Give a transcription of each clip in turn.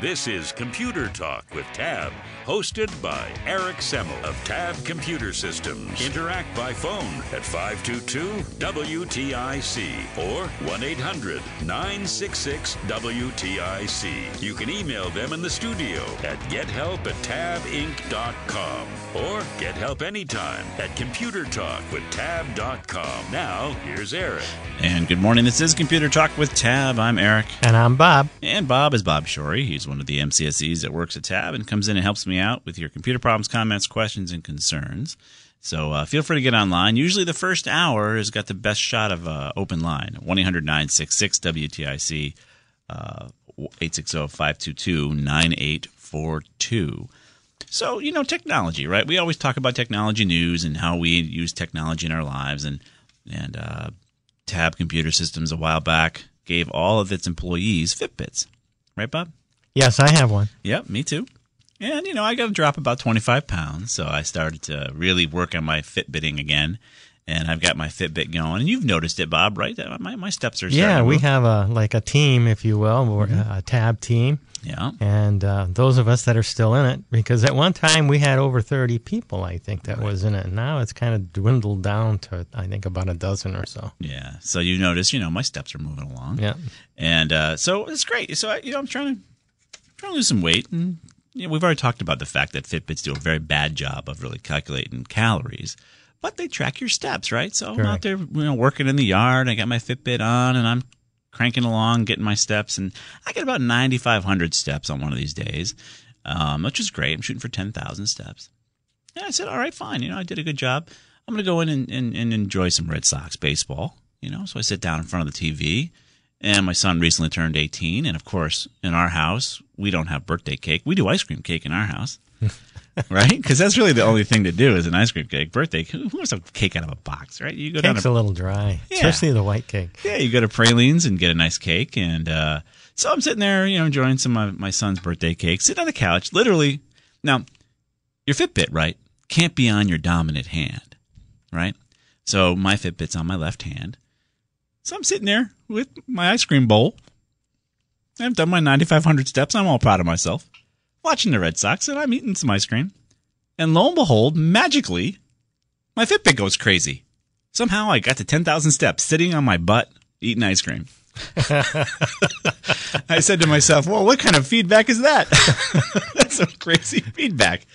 This is Computer Talk with Tab, hosted by Eric Semmel of Tab Computer Systems. Interact by phone at 522-WTIC or 1-800-966-WTIC. You can email them in the studio at gethelp at tabinc.com or get help anytime at computertalkwithtab.com. Now, here's Eric. And good morning. This is Computer Talk with Tab. I'm Eric. And I'm Bob. And Bob is Bob Shorey. He's one of the MCSEs that works at Tab and comes in and helps me out with your computer problems, comments, questions, and concerns. So uh, feel free to get online. Usually the first hour has got the best shot of uh, open line 1 800 966 WTIC, 860 522 9842. So, you know, technology, right? We always talk about technology news and how we use technology in our lives. And, and uh, Tab Computer Systems a while back gave all of its employees Fitbits. Right, Bob? Yes, I have one. Yep, me too. And, you know, I got to drop about 25 pounds. So I started to really work on my Fitbitting again. And I've got my Fitbit going. And you've noticed it, Bob, right? My, my steps are Yeah, we have a like a team, if you will, We're a tab team. Yeah. And uh, those of us that are still in it, because at one time we had over 30 people, I think, that was in it. And now it's kind of dwindled down to, I think, about a dozen or so. Yeah. So you notice, you know, my steps are moving along. Yeah. And uh, so it's great. So, I, you know, I'm trying to, trying to lose some weight. And you know, we've already talked about the fact that Fitbits do a very bad job of really calculating calories. But they track your steps, right? So I'm out there, you know, working in the yard. I got my Fitbit on, and I'm cranking along, getting my steps, and I get about 9,500 steps on one of these days, um, which is great. I'm shooting for 10,000 steps. And I said, all right, fine. You know, I did a good job. I'm going to go in and, and, and enjoy some Red Sox baseball. You know, so I sit down in front of the TV, and my son recently turned 18. And of course, in our house, we don't have birthday cake. We do ice cream cake in our house. right? Because that's really the only thing to do is an ice cream cake. Birthday, who wants a cake out of a box, right? You go down Cake's to a little dry, Yeah. especially the white cake. yeah, you go to Pralines and get a nice cake. And uh, so I'm sitting there, you know, enjoying some of my son's birthday cake, sitting on the couch, literally. Now, your Fitbit, right, can't be on your dominant hand, right? So my Fitbit's on my left hand. So I'm sitting there with my ice cream bowl. I've done my 9,500 steps. I'm all proud of myself. Watching the Red Sox, and I'm eating some ice cream. And lo and behold, magically, my Fitbit goes crazy. Somehow I got to 10,000 steps sitting on my butt eating ice cream. I said to myself, well, what kind of feedback is that? That's some crazy feedback.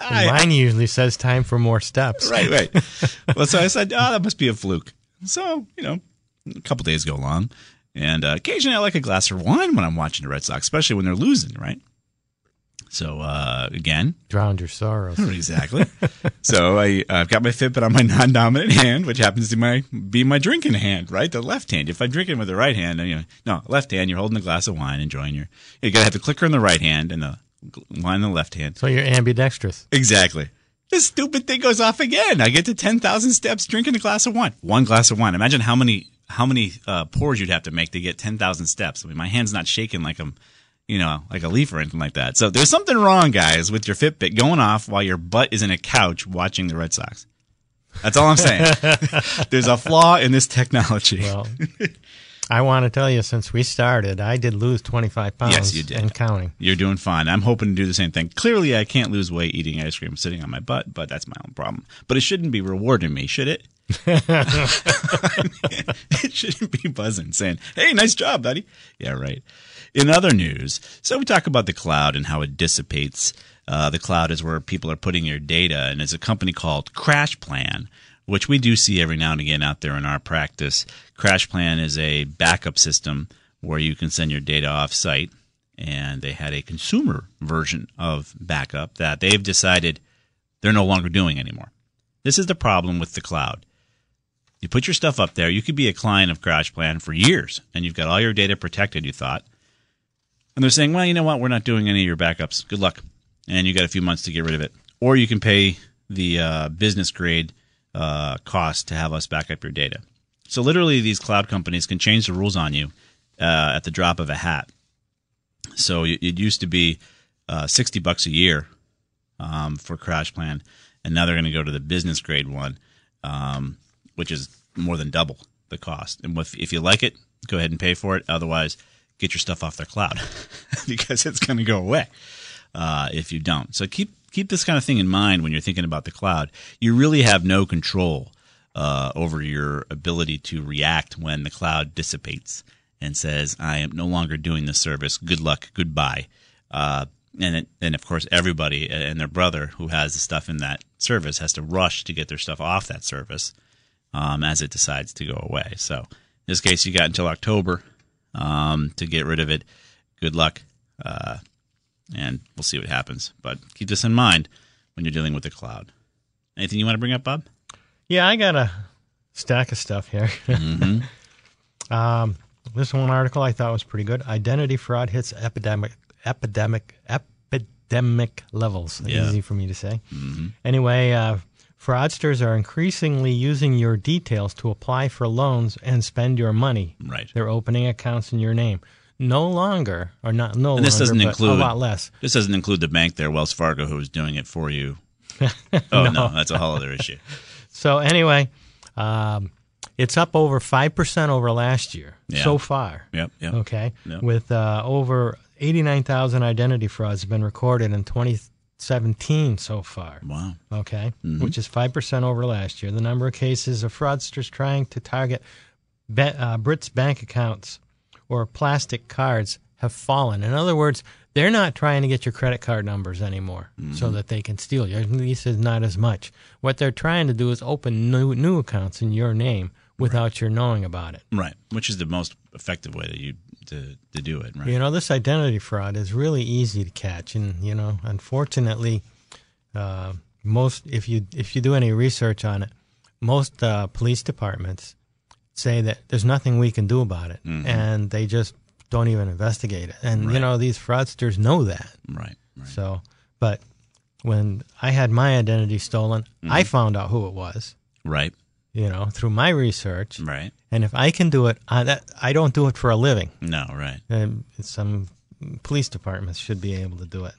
I- Mine usually says time for more steps. right, right. well, so I said, oh, that must be a fluke. So, you know, a couple days go along. And uh, occasionally I like a glass of wine when I'm watching the Red Sox, especially when they're losing, right? So, uh, again, Drowned your sorrows. Exactly. so I, I've got my Fitbit on my non-dominant hand, which happens to my be my drinking hand, right? The left hand. If I'm drinking with the right hand, you know, no, left hand, you're holding a glass of wine, enjoying your. You gotta have the clicker in the right hand and the wine in the left hand. So you're ambidextrous. Exactly. This stupid thing goes off again. I get to ten thousand steps drinking a glass of wine. One glass of wine. Imagine how many how many uh, pours you'd have to make to get ten thousand steps. I mean, my hand's not shaking like I'm, you know, like a leaf or anything like that. So there's something wrong, guys, with your Fitbit going off while your butt is in a couch watching the Red Sox. That's all I'm saying. there's a flaw in this technology. Well, I want to tell you, since we started, I did lose 25 pounds Yes, you did. and counting. You're doing fine. I'm hoping to do the same thing. Clearly, I can't lose weight eating ice cream sitting on my butt, but that's my own problem. But it shouldn't be rewarding me, should it? it shouldn't be buzzing saying, hey, nice job, buddy. Yeah, right. In other news, so we talk about the cloud and how it dissipates. Uh, the cloud is where people are putting your data, and it's a company called Crash Plan, which we do see every now and again out there in our practice. Crash Plan is a backup system where you can send your data off site, and they had a consumer version of backup that they've decided they're no longer doing anymore. This is the problem with the cloud. You put your stuff up there. You could be a client of Crash Plan for years, and you've got all your data protected. You thought, And they're saying, well, you know what? We're not doing any of your backups. Good luck. And you got a few months to get rid of it. Or you can pay the uh, business grade uh, cost to have us back up your data. So literally, these cloud companies can change the rules on you uh, at the drop of a hat. So it used to be uh, 60 bucks a year um, for crash plan, and now they're going to go to the business grade one, um, which is more than double the cost. And if, if you like it, go ahead and pay for it. Otherwise, get your stuff off their cloud because it's going to go away uh, if you don't. So keep keep this kind of thing in mind when you're thinking about the cloud. You really have no control uh, over your ability to react when the cloud dissipates and says, "I am no longer doing this service. Good luck. Goodbye." Uh, and it, and of course, everybody and their brother who has the stuff in that service has to rush to get their stuff off that service um, as it decides to go away. So in this case, you got until October um, to get rid of it. Good luck, uh, and we'll see what happens. But keep this in mind when you're dealing with the cloud. Anything you want to bring up, Bob? Yeah, I got a stack of stuff here. Mm-hmm. um, this one article I thought was pretty good. Identity fraud hits epidemic epidemic epidemic levels. Yeah. Easy for me to say. Mm-hmm. Anyway, uh, fraudsters are increasingly using your details to apply for loans and spend your money. Right. They're opening accounts in your name. No longer, or not no and this longer, doesn't include a lot less. This doesn't include the bank there, Wells Fargo, who is doing it for you. oh no, that's a whole other issue. So anyway, um, it's up over five percent over last year Yeah. so far. Yep. Yep. Okay, Yep. with uh, over eighty-nine thousand identity frauds have been recorded in 2017 so far. Wow. Okay, Mm-hmm. which is five percent over last year. The number of cases of fraudsters trying to target ba- uh, Brits' bank accounts or plastic cards have fallen. In other words, they're not trying to get your credit card numbers anymore so Mm-hmm. that they can steal you. At least it's not as much. What they're trying to do is open new new accounts in your name without your knowing about it. Right. Which is the most effective way that you to, to do it. Right. You know, this identity fraud is really easy to catch, and you know, unfortunately, uh, most if you if you do any research on it, most uh, police departments say that there's nothing we can do about it, and they just don't even investigate it. And you know, these fraudsters know that. Right. Right. So, but when I had my identity stolen, I found out who it was. Right. You know, through my research, Right. and if I can do it, I, that I don't do it for a living. No. Right. Um, some police departments should be able to do it.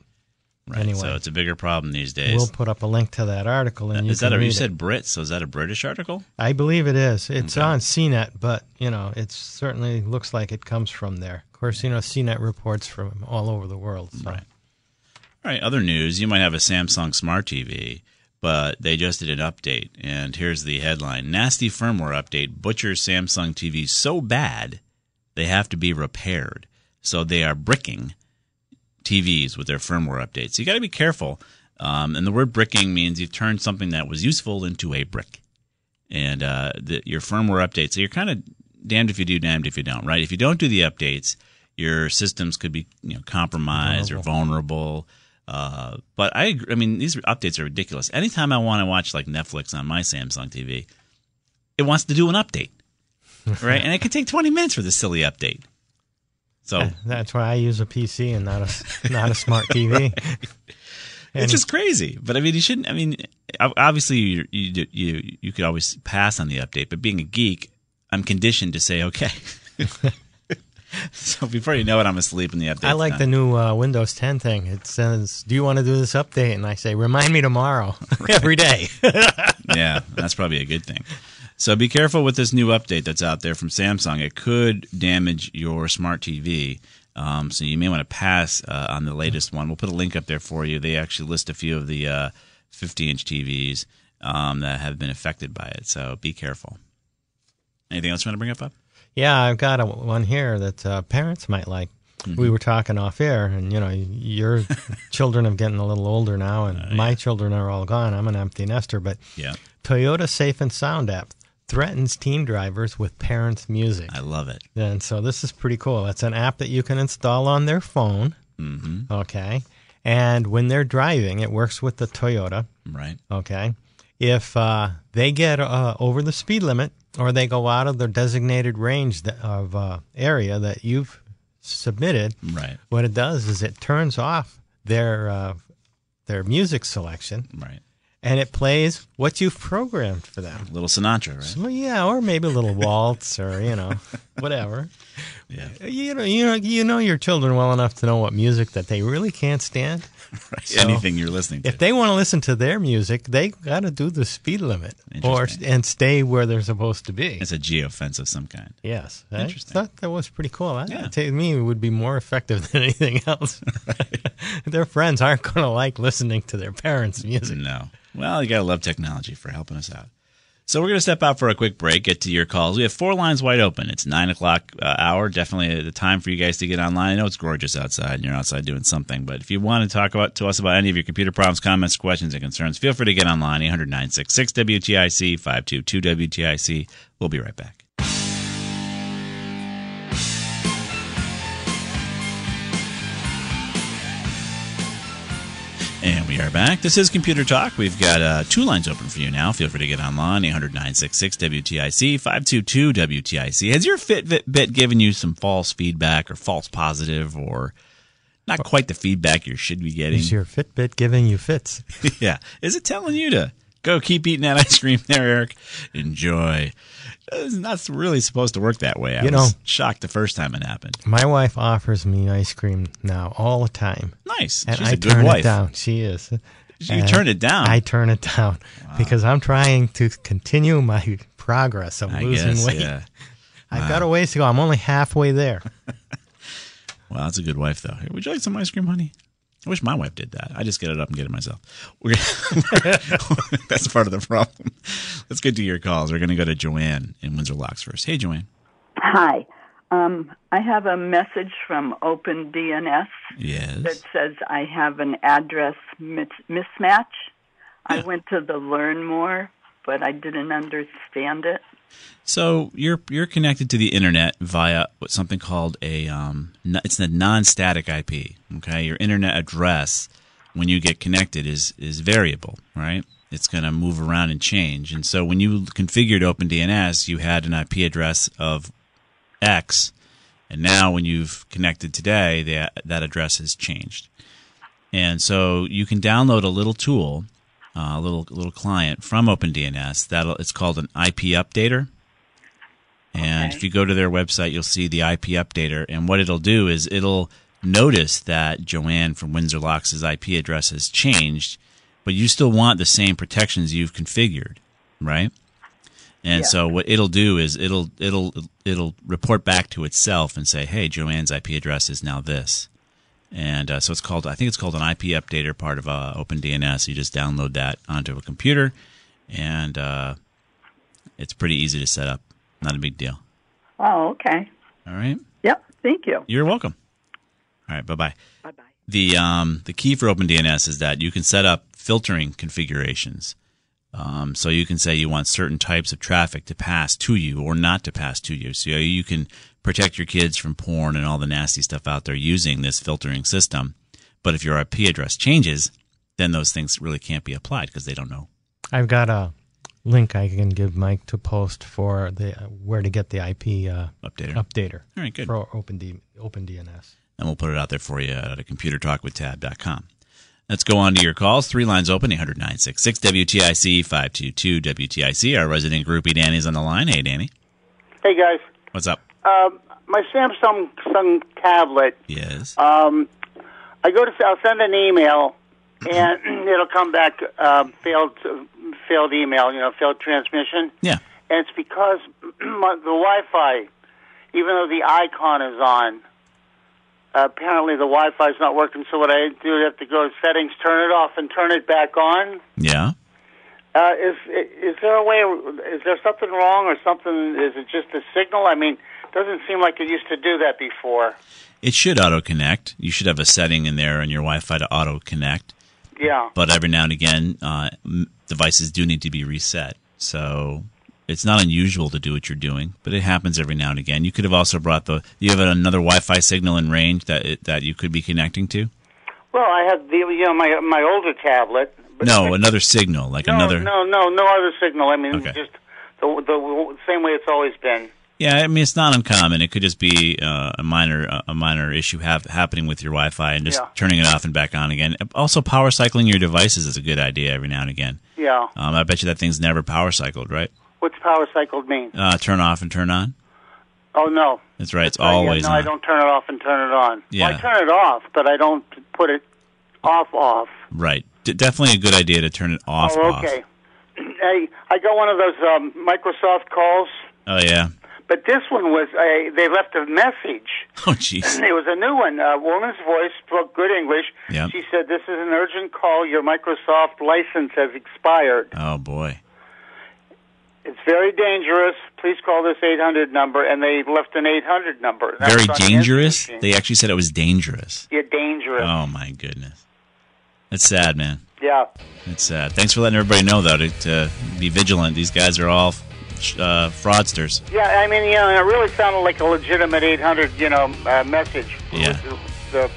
Right. Anyway. So it's a bigger problem these days. We'll put up a link to that article, and you is that a, you read it. said Brit? So is that a British article? I believe it is. It's Okay. on CNET, but you know, it certainly looks like it comes from there. Of course, you know, CNET reports from all over the world. So. Right. All right. Other news: You might have a Samsung Smart TV, but they just did an update, and here's the headline: Nasty firmware update butchers Samsung TVs so bad they have to be repaired. So they are bricking TVs with their firmware updates. So you got to be careful. Um, and the word bricking means you've turned something that was useful into a brick. And uh, the, your firmware updates. So you're kind of damned if you do, damned if you don't, right? If you don't do the updates, your systems could be you know compromised or vulnerable. Uh, but I, agree- I mean, these updates are ridiculous. Anytime I want to watch like Netflix on my Samsung TV, it wants to do an update, right? and it could take 20 minutes for this silly update. So That's why I use a PC and not a not a smart TV. it's just crazy. But I mean, you shouldn't. I mean, obviously, you you you you could always pass on the update. But being a geek, I'm conditioned to say okay. so before you know it, I'm asleep in the update. I like the new uh, Windows 10 thing. It says, "Do you want to do this update?" And I say, "Remind me tomorrow." Every day. yeah, that's probably a good thing. So be careful with this new update that's out there from Samsung. It could damage your smart TV. Um, so you may want to pass uh, on the latest one. We'll put a link up there for you. They actually list a few of the uh, 50 inch TVs um, that have been affected by it. So be careful. Anything else you want to bring up, Bob? Yeah, I've got a, one here that uh, parents might like. Mm-hmm. We were talking off air, and you know, your children are getting a little older now, and my children are all gone. I'm an empty nester, but Yeah, Toyota Safe and Sound app threatens teen drivers with parents' music. I love it. And so this is pretty cool. It's an app that you can install on their phone. Mm-hmm. Okay. And when they're driving, it works with the Toyota. Right. Okay. If uh, they get uh, over the speed limit or they go out of their designated range of uh, area that you've submitted, Right. what it does is it turns off their uh, their music selection Right. and it plays what you've programmed for them. A Little Sinatra, right? Well, yeah, or maybe a little waltz or you know whatever. Yeah. You know, you know, you know your children well enough to know what music that they really can't stand. right. So, Anything you're listening to. If they want to listen to their music, they got to do the speed limit or and stay where they're supposed to be. it's a geofence of some kind. Yes, I Interesting. thought that was pretty cool. I, Yeah. To me, it would be more effective than anything else. their friends aren't going to like listening to their parents' music. No. Well, you got to love technology for helping us out. So we're going to step out for a quick break, get to your calls. We have four lines wide open. It's 9 o'clock uh, hour. Definitely the time for you guys to get online. I know it's gorgeous outside and you're outside doing something, but if you want to talk about to us about any of your computer problems, comments, questions, and concerns, feel free to get online, 800 966 WTIC 522 WTIC. We'll be right back. We are back. This is Computer Talk. We've got uh, two lines open for you now. Feel free to get online, 800 966 WTIC, 522 WTIC. Has your Fitbit given you some false feedback or false positive or not quite the feedback you should be getting? Is your Fitbit giving you fits? yeah. Is it telling you to go keep eating that ice cream there, Eric? Enjoy. It's not really supposed to work that way. I You was know- shocked the first time it happened. My wife offers me ice cream now all the time, Nice. and She's I a good turn wife. it down. She is. You And turn it down. I turn it down because I'm trying to continue my progress of I losing guess, weight. yeah. I've got a ways to go. I'm only halfway there. Well, that's a good wife, though. Would you like some ice cream, honey? I wish my wife did that. I just get it up and get it myself. Gonna, that's part of the problem. Let's get to your calls. We're going to go to Joanne in Windsor Locks first. Hey, Joanne. Hi. Um, I have a message from OpenDNS that Yes. says I have an address mis- mismatch. I went to the Learn More, but I didn't understand it. So you're you're connected to the internet via what something called a um, it's a non-static IP. Okay, your internet address when you get connected is is variable, right? It's going to move around and change. And so when you configured OpenDNS, you had an IP address of X, and now when you've connected today, that that address has changed. And so you can download a little tool, uh, a little little client from OpenDNS. That it's called an IP updater. And Okay. if you go to their website, you'll see the IP updater. And what it'll do is it'll notice that Joanne from Windsor Locks' IP address has changed, but you still want the same protections you've configured, right? And Yeah. so what it'll do is it'll it'll it'll report back to itself and say, "Hey, Joanne's IP address is now this." And uh, so it's called I think it's called an IP updater, part of uh, OpenDNS. You just download that onto a computer, and uh, it's pretty easy to set up. Not a big deal. Oh, okay. All right, Yep. Thank you. you're welcome. All right, bye bye. Bye bye. The um, the key for OpenDNS is that you can set up filtering configurations. Um, so you can say you want certain types of traffic to pass to you or not to pass to you. So you can protect your kids from porn and all the nasty stuff out there using this filtering system. But if your IP address changes, then those things really can't be applied because they don't know. I've got a link I can give Mike to post for the uh, where to get the IP uh, Updater. updater All right, good. for OpenD, OpenDNS. and we'll put it out there for you at computertalkwithtab.com. Let's go on to your calls. Three lines open, 800 966 WTIC 522 WTIC. Our resident groupie Danny's on the line. Hey, Danny. Hey guys, What's up? Um, my Samsung Samsung tablet. Yes. Um, I go to I'll send an email, and it'll come back uh, failed failed email. You know, failed transmission, yeah. and it's because my, the Wi-Fi, even though the icon is on, uh, apparently the Wi-Fi is not working. So what I do, I have to go to settings, turn it off, and turn it back on. Yeah. Uh, is is there a way? Is there something wrong, or something? Is it just a signal? I mean, doesn't seem like it used to do that before. It should auto connect. You should have a setting in there on your Wi Fi to auto connect. Yeah. But every now and again, uh, devices do need to be reset. So it's not unusual to do what you're doing, but it happens every now and again. You could have also brought the. You have another Wi Fi signal in range that it, that you could be connecting to. Well, I have the you know my my older tablet. But No, another signal, like no, another. no, no, no other signal. I mean, Okay. just the, the same way it's always been. Yeah, I mean it's not uncommon. It could just be uh, a minor a minor issue have, happening with your Wi-Fi and just Yeah. turning it off and back on again. Also, power cycling your devices is a good idea every now and again. Yeah. Um, I bet you that thing's never power cycled, right? What's power cycled mean? Uh, turn off and turn on. Oh no. That's right. It's Uh, yeah, always no, on. I don't turn it off and turn it on. Yeah. Well, I turn it off, but I don't put it off off. Right. D- definitely a good idea to turn it off. oh, off. okay. I I got one of those um, Microsoft calls, Oh yeah. but this one was a, they left a message. Oh jeez. It was a new one. A woman's voice spoke good English. Yep. She said, "This is an urgent call. Your Microsoft license has expired. Oh boy. It's very dangerous. Please call this 800 number." And they left an 800 number. That Very on the dangerous. They actually said it was dangerous. yeah, dangerous. Oh my goodness. That's sad, man. Yeah. It's sad. Thanks for letting everybody know though to, to be vigilant. These guys are all uh, fraudsters. Yeah, I mean, you know, it really sounded like a legitimate 800, you know, uh, message. Yeah. The the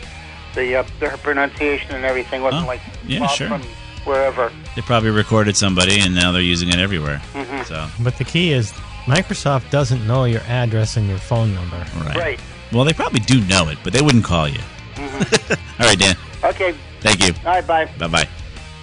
the, uh, the pronunciation and everything wasn't Oh, like yeah, sure. from wherever. They probably recorded somebody and now they're using it everywhere. Mm-hmm. So But the key is Microsoft doesn't know your address and your phone number. right. Right. Well, they probably do know it, but they wouldn't call you. Mm-hmm. all right, Dan. Okay. Thank you. All right. Bye. Bye bye.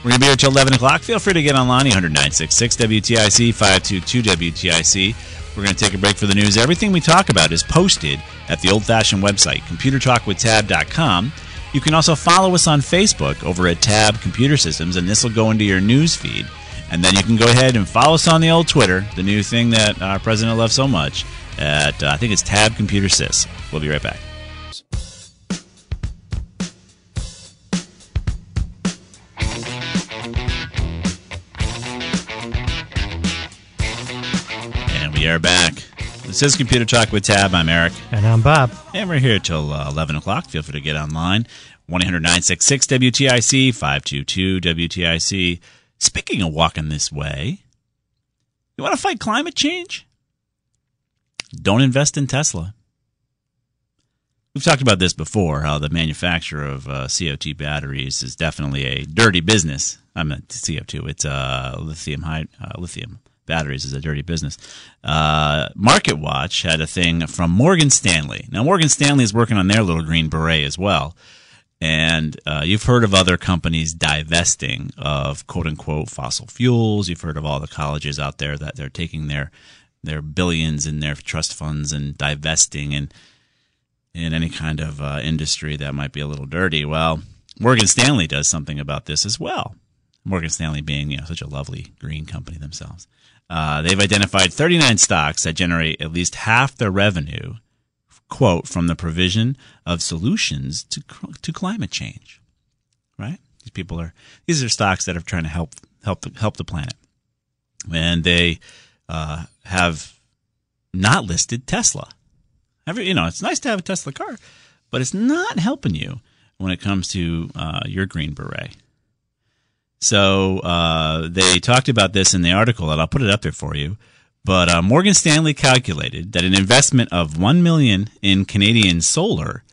We're going to be here till 11 o'clock. Feel free to get online, 966 WTIC 522 WTIC. We're going to take a break for the news. Everything we talk about is posted at the old fashioned website, computertalkwithtab.com. You can also follow us on Facebook over at Tab Computer Systems, and this will go into your news feed. And then you can go ahead and follow us on the old Twitter, the new thing that our president loves so much, at uh, I think it's Tab Computer Sys. We'll be right back. This is Computer Talk with Tab. I'm Eric. And I'm Bob. And we're here till uh, 11 o'clock. Feel free to get online. 1 800 966 WTIC 522 WTIC. Speaking of walking this way, you want to fight climate change? Don't invest in Tesla. We've talked about this before how the manufacture of uh, CO2 batteries is definitely a dirty business. I meant CO2, it's uh, lithium, high, uh, lithium batteries is a dirty business. Uh, Market Watch had a thing from Morgan Stanley. Now, Morgan Stanley is working on their little green beret as well. And uh, you've heard of other companies divesting of quote unquote fossil fuels. You've heard of all the colleges out there that they're taking their their billions in their trust funds and divesting in in any kind of uh, industry that might be a little dirty. Well, Morgan Stanley does something about this as well. Morgan Stanley being you know such a lovely green company themselves. Uh, they've identified 39 stocks that generate at least half their revenue, quote, from the provision of solutions to to climate change. Right? These people are these are stocks that are trying to help help the, help the planet, and they uh, have not listed Tesla. Every, you know, it's nice to have a Tesla car, but it's not helping you when it comes to uh, your green beret. So uh, they talked about this in the article, and I'll put it up there for you. But uh, Morgan Stanley calculated that an investment of one million in Canadian solar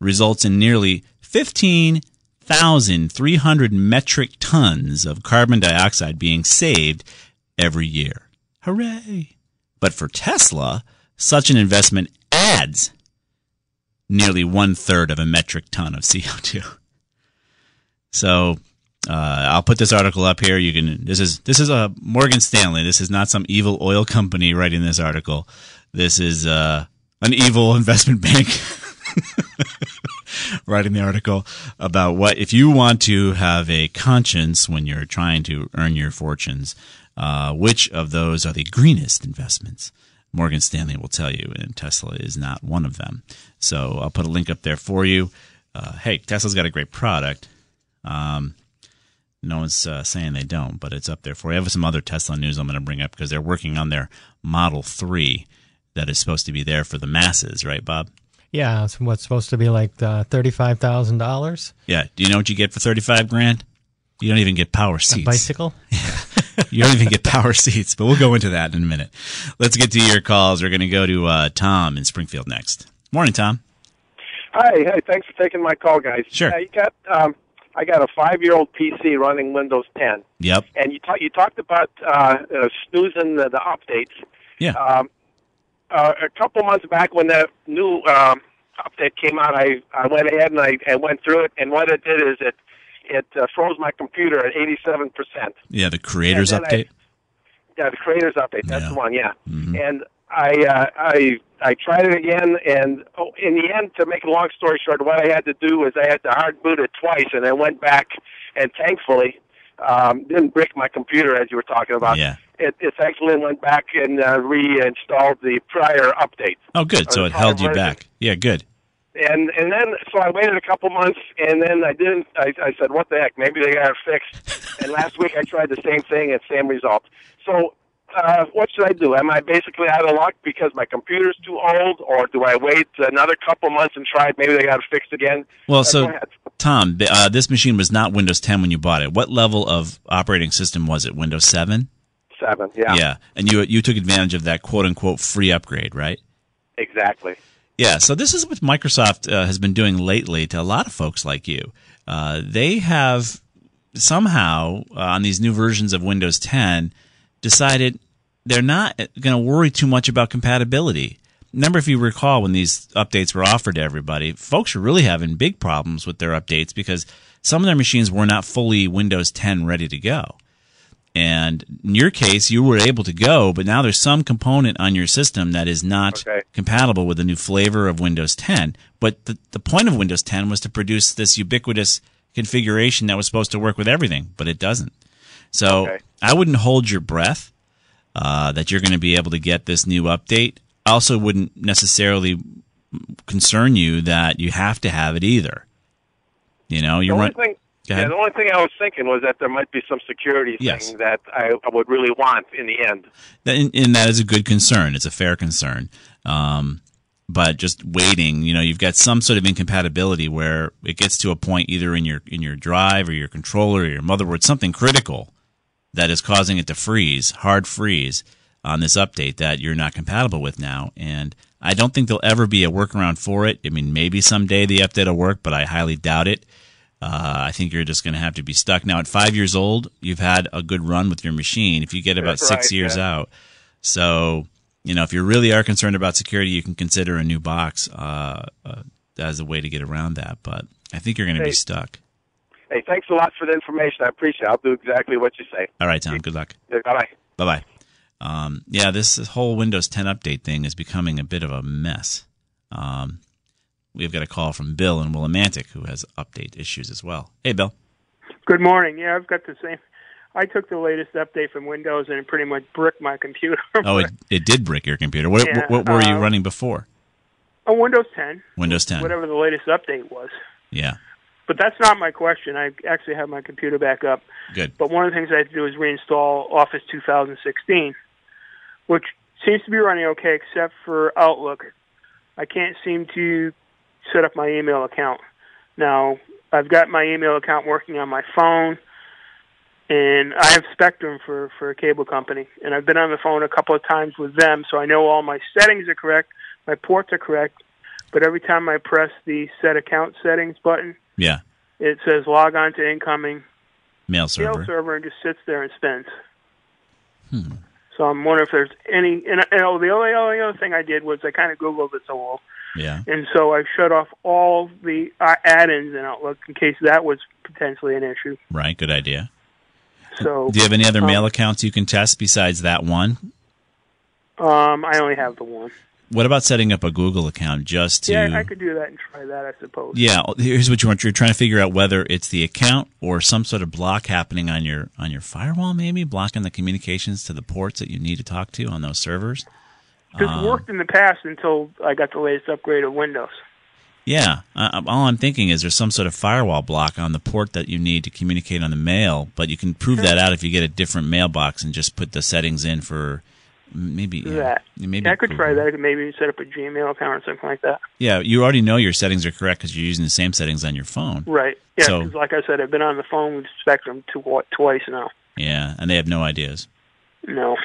results in nearly fifteen thousand three hundred metric tons of carbon dioxide being saved every year. Hooray! But for Tesla, such an investment adds nearly one third of a metric ton of CO2. So uh, I'll put this article up here. You can. This is this is a Morgan Stanley. This is not some evil oil company writing this article. This is uh, an evil investment bank writing the article about what if you want to have a conscience when you're trying to earn your fortunes. Uh, which of those are the greenest investments? Morgan Stanley will tell you, and Tesla is not one of them. So I'll put a link up there for you. Uh, hey, Tesla's got a great product. Um, no one's uh, saying they don't, but it's up there for you. I have some other Tesla news I'm going to bring up because they're working on their Model 3 that is supposed to be there for the masses, right, Bob? Yeah, it's what's supposed to be like uh, thirty-five thousand dollars. Yeah. Do you know what you get for 35 grand? You don't even get power A seats. bicycle. you don't even get power seats, but we'll go into that in a minute. Let's get to your calls. We're going to go to uh, Tom in Springfield next. Morning, Tom. Hi, hey, thanks for taking my call, guys. Sure. Uh, you got, um, I got a five-year-old PC running Windows 10, Yep. and you talk, you talked about uh, uh, snoozing the, the updates. Yeah. Um, uh, a couple months back when the new um, update came out, I I went ahead and I and went through it, and what it did is it it uh, froze my computer at 87 percent. Yeah, the creators then I- update. Yeah, the creators update. That's Yeah. the one. Yeah. Mhm. And I uh, I I tried it again, and oh, in the end, to make a long story short, what I had to do was I had to hard boot it twice, and I went back, and thankfully, um, didn't brick my computer as you were talking about. Yeah. It, it actually went back and uh, reinstalled the prior update. Oh, good. So it held you back. Yeah, good. And and then so I waited a couple months, and then I didn't. I, I said, "What the heck? Maybe they got it fixed." and last week I tried the same thing and same result. So uh, what should I do? Am I basically out of luck because my computer's too old, or do I wait another couple months and try it? Maybe they got it fixed again. Well, Uh, so. Tom, uh, this machine was not Windows 10 when you bought it. What level of operating system was it? Windows 7. seven. Yeah, Yeah, and you you took advantage of that quote unquote free upgrade, right? exactly. Yeah, so this is what Microsoft uh, has been doing lately to a lot of folks like you. Uh, they have somehow uh, on these new versions of Windows 10 decided they're not going to worry too much about compatibility. Remember, if you recall, when these updates were offered to everybody, folks were really having big problems with their updates because some of their machines were not fully Windows 10 ready to go. And in your case, you were able to go, but now there's some component on your system that is not Okay. compatible with the new flavor of Windows 10. But the, the point of Windows 10 was to produce this ubiquitous configuration that was supposed to work with everything, but it doesn't. So Okay. I wouldn't hold your breath uh, that you're going to be able to get this new update. I also wouldn't necessarily concern you that you have to have it either. You know, you're right. Yeah, the only thing I was thinking was that there might be some security Yes. thing that I, I would really want in the end. and, and that is a good concern. It's a fair concern. Um, but just waiting, you know, you've got some sort of incompatibility where it gets to a point either in your in your drive or your controller or your motherboard, something critical that is causing it to freeze, hard freeze on this update that you're not compatible with now. And I don't think there'll ever be a workaround for it. I mean, maybe someday the update will work, but I highly doubt it. Uh, I think you're just going to have to be stuck. Now, at five years old, you've had a good run with your machine. If you get about That's six right, years yeah. out, so you know if you really are concerned about security, you can consider a new box uh, uh, as a way to get around that. But I think you're going to be stuck. Hey, thanks a lot for the information. I appreciate it. I'll do exactly what you say. All right, Tom. Good luck. Bye bye. Bye bye. Um, yeah, this whole Windows 10 update thing is becoming a bit of a mess. Um, we've got a call from Bill in Willimantic who has update issues as well. Hey, Bill. Good morning. Yeah, I've got the same. I took the latest update from Windows and it pretty much bricked my computer. Oh, it, it did brick your computer. What, Yeah, what, were you uh, running before? oh, Windows 10, Windows 10. whatever the latest update was. Yeah, But that's not my question. I actually have my computer back up. good. But one of the things I had to do is reinstall Office 2016, which seems to be running okay except for Outlook. I can't seem to set up my email account. Now, I've got my email account working on my phone, and I have Spectrum for, for a cable company. And I've been on the phone a couple of times with them, so I know all my settings are correct, my ports are correct. But every time I press the Set Account Settings button, Yeah, it says log on to incoming mail mail server. server and just sits there and spins. So I'm wondering if there's any. And, and oh, the only, only other thing I did was I kind of googled it more, Yeah. and so I shut off all the uh, add-ins in Outlook in case that was potentially an issue. Right, good idea. So Do you have any other um, mail accounts you can test besides that one? um, I only have the one. What about setting up a Google account just to? Yeah, I could do that and try that, I suppose. Yeah, here's what you want. You're trying to figure out whether it's the account or some sort of block happening on your on your firewall, maybe blocking the communications to the ports that you need to talk to on those servers. This Um, worked in the past until I got the latest upgrade of Windows. Yeah, uh, all I'm thinking is there's some sort of firewall block on the port that you need to communicate on the mail, but you can prove that out if you get a different mailbox and just put the settings in for maybe yeah, maybe Yeah, I could try that. I could maybe set up a Gmail account or something like that. Yeah, you already know your settings are correct because you're using the same settings on your phone. Right. Yeah, So- 'cause like I said, I've been on the phone with Spectrum tw- what, twice now. Yeah, and they have no ideas. No,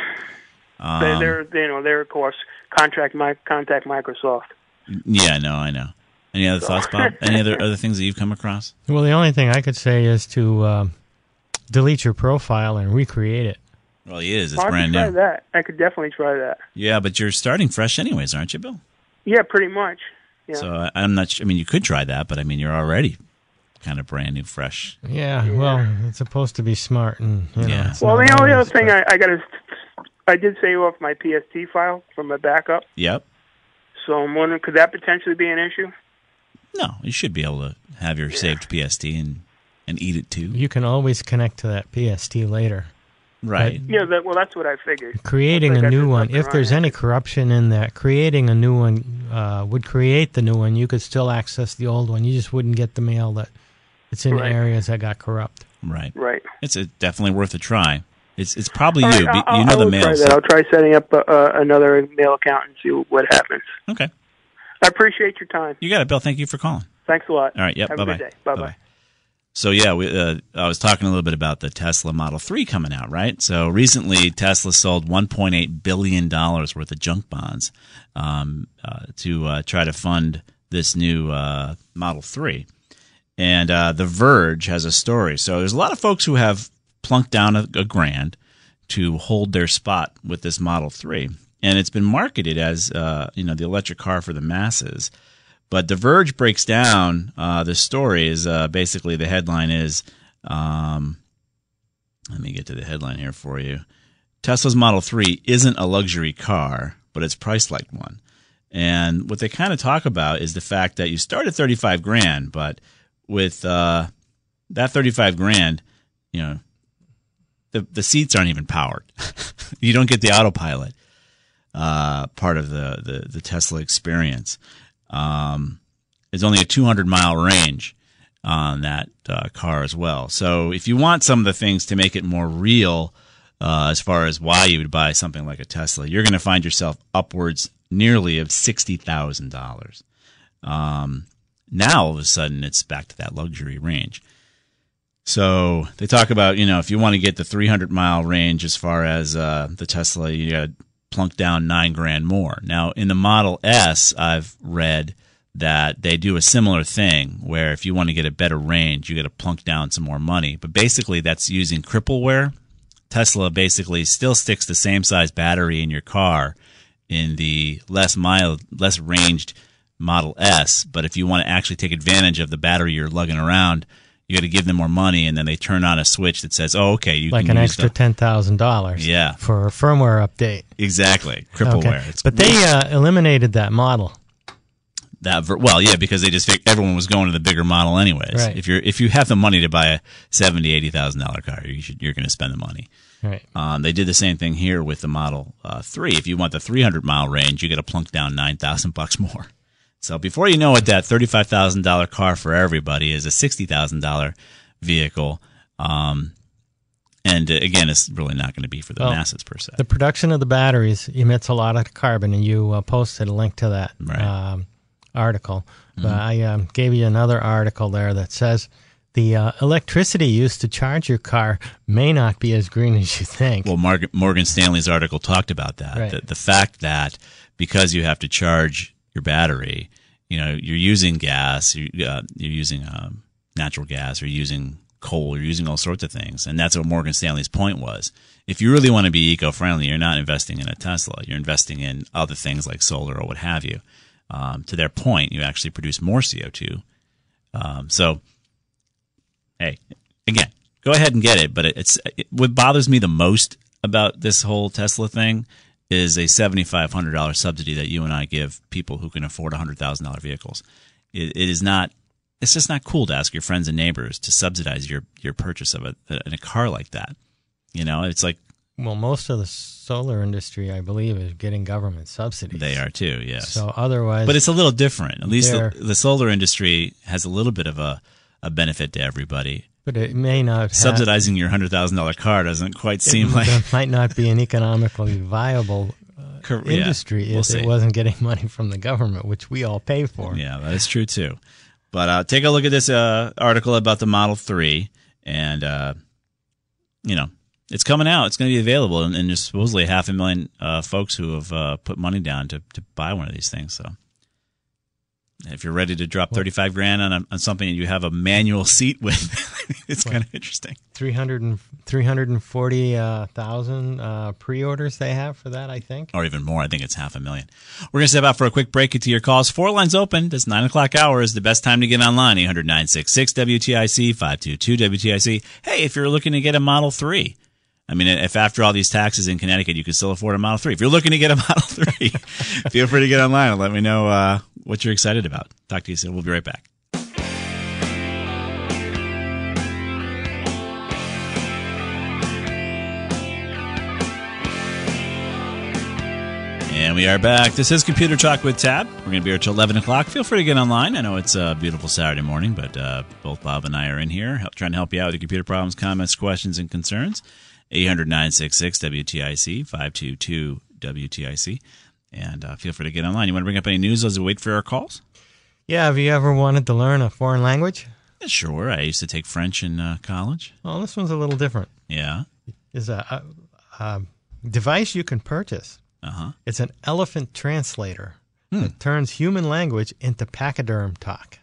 Um, they, they're they, you know they're of course contract my contact Microsoft. Yeah, no, I know. Any other thoughts, Bob? Any other other things that you've come across? Well, the only thing I could say is to um, delete your profile and recreate it. Well, he is. It's Well, I brand could try new. that. I could definitely try that. Yeah, but you're starting fresh anyways, aren't you, Bill? Yeah, pretty much. Yeah. So I, I'm not. su- I mean, you could try that, but I mean, you're already kind of brand new, fresh. Yeah, well, it's supposed to be smart and you know. Yeah. it's well, the only other thing but- I, I got to, I did save off my PST file from my backup, Yep. so I'm wondering could that potentially be an issue? No, you should be able to have your saved PST and and eat it too. you can always connect to that PST later. Right. Yeah, that, well, that's what I figured. Creating Once I a got new one, if there's running. any corruption in that, creating a new one uh, would create the new one. You could still access the old one. You just wouldn't get the mail that it's in Right. areas that got corrupt. Right. Right. It's a, definitely worth a try. It's it's probably All you. right, Be- I'll- you know I the will mail. Try so- I'll try setting up uh, uh, another mail account and see what happens. Okay. I appreciate your time. You got it, Bill. Thank you for calling. Thanks a lot. All right. Yep. Have bye a bye. good day. Bye bye. So yeah, we, uh, I was talking a little bit about the Tesla Model 3 coming out, right? So recently, Tesla sold 1.8 billion dollars worth of junk bonds um, uh, to uh, try to fund this new uh, Model 3. And uh, The Verge has a story. So there's a lot of folks who have plunked down a, a grand to hold their spot with this Model 3. And it's been marketed as, uh, you know, the electric car for the masses. But The Verge breaks down uh, the story. Is uh, basically the headline is, um, let me get to the headline here for you. Tesla's Model 3 isn't a luxury car, but it's priced like one. And what they kind of talk about is the fact that you start at 35 grand, but with uh, that 35 grand, you know, the, the seats aren't even powered. you don't get the autopilot uh, part of the, the, the Tesla experience. Um, it's only a 200 mile range on that uh, car as well. So if you want some of the things to make it more real, uh, as far as why you would buy something like a Tesla, you're going to find yourself upwards nearly of sixty thousand dollars. Um, now all of a sudden it's back to that luxury range. So they talk about you know if you want to get the 300 mile range as far as uh, the Tesla, you got to plunk down nine grand more. Now in the Model S, I've read that they do a similar thing where if you want to get a better range, you got to plunk down some more money. But basically, that's using crippleware. Tesla basically still sticks the same size battery in your car in the less mild, less ranged Model S. But if you want to actually take advantage of the battery you're lugging around, you got to give them more money, and then they turn on a switch that says, "Oh, okay, you Like can an use extra the- ten thousand dollars. Yeah. For a firmware update. exactly crippleware." Okay. But they uh, eliminated that model. that ver- well, yeah, because they just figured everyone was going to the bigger model anyways. Right. If you're if you have the money to buy a seventy, eighty thousand dollar car, you should you're going to spend the money. Right. Um, they did the same thing here with the Model uh, Three. If you want the 300 mile range, you got to plunk down nine thousand bucks more. So before you know it, that thirty-five thousand dollar car for everybody is a sixty thousand dollar vehicle. Um, and uh, again, it's really not going to be for the Well, masses per se. The production of the batteries emits a lot of carbon, and you uh, posted a link to that Right. Mm-hmm. um, article. But I um, gave you another article there that says the uh, electricity used to charge your car may not be as green as you think. Well, Morgan, Morgan Stanley's article talked about that. Right. The, the fact that because you have to charge your battery, you know, you're using gas, you, uh, you're using um, natural gas, you're using coal, you're using all sorts of things. And that's what Morgan Stanley's point was. If you really want to be eco friendly, you're not investing in a Tesla, you're investing in other things like solar or what have you. Um, to their point, you actually produce more CO2. Um, so, hey, again, go ahead and get it. But it, it's it, what bothers me the most about this whole Tesla thing is a seventy five hundred dollars subsidy that you and I give people who can afford hundred thousand dollar vehicles. It, it is not. It's just not cool to ask your friends and neighbors to subsidize your your purchase of a in a car like that. You know, it's like Well, most of the solar industry, I believe, is getting government subsidies. they are too. Yes. So otherwise, but it's a little different. At least the, the solar industry has a little bit of a, a benefit to everybody. But it may not have, Subsidizing your hundred thousand dollar car doesn't quite seem it, like it might not be an economically viable uh, Cor- yeah, industry we'll if see. it wasn't getting money from the government, which we all pay for. Yeah, that is true too. But uh, take a look at this uh, article about the Model Three, and uh, you know it's coming out. It's going to be available, and, and there's supposedly half a million uh, folks who have uh, put money down to, to buy one of these things. So if you're ready to drop thirty five grand on, a, on something that you have a manual seat with, it's kind of interesting. 300 and, 340,000 uh, pre-orders they have for that, I think. Or even more. I think it's half a million. We're going to step out for a quick break into your calls. Four lines open. This 9 o'clock hour is the best time to get online. 800 966 WTIC 522 WTIC. Hey, if you're looking to get a Model 3, I mean, if after all these taxes in Connecticut, you can still afford a Model 3. If you're looking to get a Model 3, feel free to get online and let me know uh, what you're excited about. Talk to you soon. We'll be right back. And we are back. This is Computer Talk with Tab. We're going to be here till 11 o'clock. Feel free to get online. I know it's a beautiful Saturday morning, but uh, both Bob and I are in here help, trying to help you out with your computer problems, comments, questions, and concerns. 800 966 WTIC, 522 WTIC. And uh, feel free to get online. You want to bring up any news as we wait for our calls? Yeah, have you ever wanted to learn a foreign language? Yeah, sure. I used to take French in uh, college. Well, this one's a little different. Yeah. Is a, a, a device you can purchase. Uh-huh. It's an elephant translator that turns human language into pachyderm talk.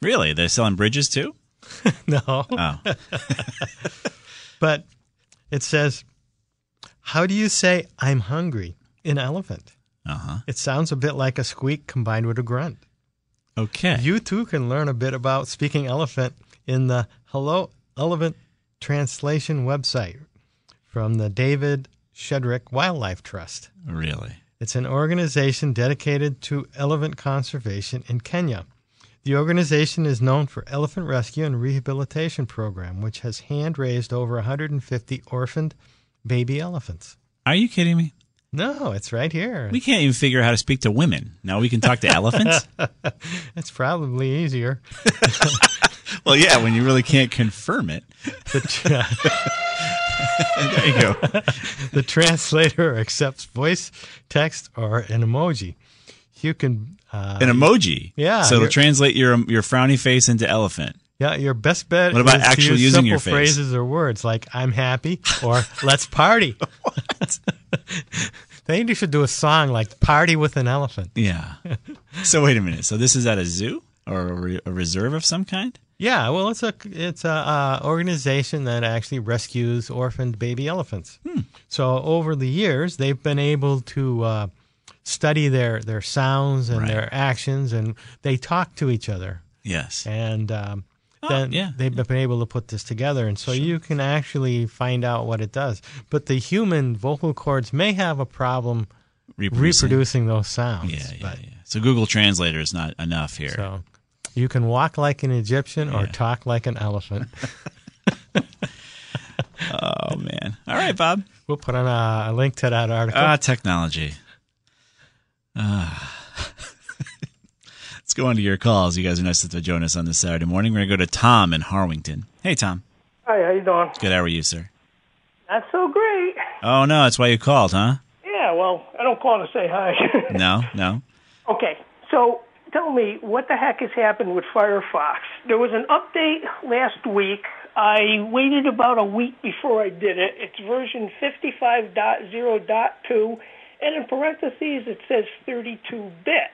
Really? They're selling bridges too? no. Oh. But it says, How do you say I'm hungry in elephant? Uh-huh. It sounds a bit like a squeak combined with a grunt. Okay. You too can learn a bit about speaking elephant in the Hello Elephant Translation website from the David Sheldrick Wildlife Trust. Really? It's an organization dedicated to elephant conservation in Kenya. The organization is known for elephant rescue and rehabilitation program, which has hand raised over 150 orphaned baby elephants. Are you kidding me? No, it's right here. We can't even figure out how to speak to women. Now we can talk to elephants? it's probably easier. well, yeah, when you really can't confirm it. The, there you go. the translator accepts voice, text, or an emoji. You can uh, An emoji. Yeah, So it'll translate your your frowny face into elephant. Yeah, your best bet. What about actually use using your face? phrases or words like "I'm happy" or "Let's party." What? they need should do a song like "Party with an Elephant." Yeah. so wait a minute. So this is at a zoo or a, re- a reserve of some kind? Yeah, well, it's a it's a uh, organization that actually rescues orphaned baby elephants. Hmm. So over the years, they've been able to uh, study their their sounds and Right. their actions, and they talk to each other. Yes. and um, Oh, then yeah, they've been able to put this together, and so you can actually find out what it does. But the human vocal cords may have a problem Reproducing. reproducing those sounds. Yeah, yeah, but, yeah. So Google Translator is not enough here. So you can walk like an Egyptian or Yeah. talk like an elephant. oh man. All right, Bob. we'll put on a, a link to that article. Ah, technology. Ah. Let's go on to your calls. You guys are nice to join us on this Saturday morning. We're gonna go to Tom in Harwinton. Hey, Tom. Hi, how you doing? Good. How are you, sir? Not so great. Oh no, that's why you called, huh? Yeah, well, I don't call to say hi. No, no. okay, so tell me what the heck has happened with Firefox? There was an update last week. I waited about a week before I did it. It's version 55.0.2, and in parentheses it says 32-bit.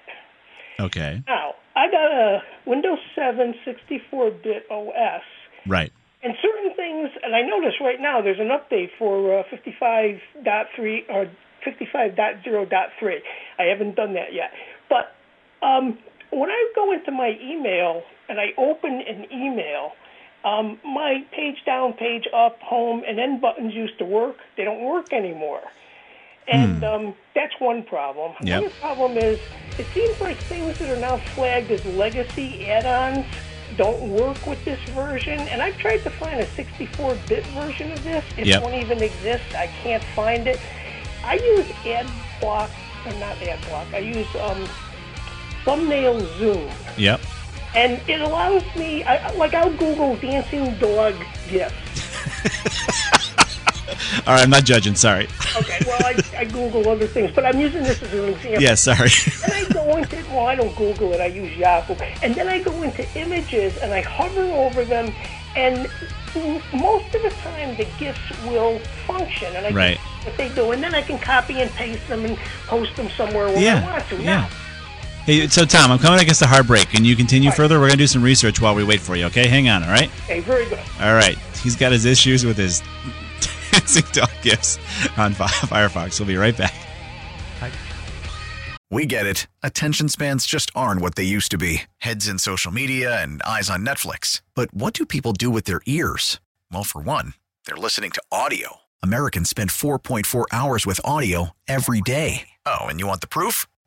Okay. Now, I got a Windows 7 64-bit OS. Right. And certain things, and I notice right now there's an update for uh, 55.3 or 55.0.3. I haven't done that yet. But um, when I go into my email and I open an email, um, my page down, page up, home, and end buttons used to work. They don't work anymore. And um, that's one problem. Hmm. Yep. Another problem is it seems like things that are now flagged as legacy add-ons don't work with this version. And I've tried to find a 64-bit version of this. It Yep. won't even exist. I can't find it. I use AdBlock, or not AdBlock. I use um, Thumbnail Zoom. Yep. And it allows me, I, like, I'll Google dancing dog gifs. All right, I'm not judging. Sorry. Okay, well, I, I Google other things, but I'm using this as an example. Yeah, sorry. And I go into, well, I don't Google it, I use Yahoo. And then I go into images and I hover over them, and most of the time the GIFs will function. And I can Right. see what they do, and then I can copy and paste them and post them somewhere where Yeah, I want to. yeah. Now, Hey, so Tom, I'm coming against a hard break. Can you continue further? We're gonna do some research while we wait for you. Okay, hang on. All right. Hey, very good. All right. He's got his issues with his dancing dog gifts on Firefox. We'll be right back. We get it. Attention spans just aren't what they used to be heads in social media and eyes on Netflix. But what do people do with their ears? Well, for one, they're listening to audio. Americans spend 4.4 hours with audio every day. Oh, and you want the proof?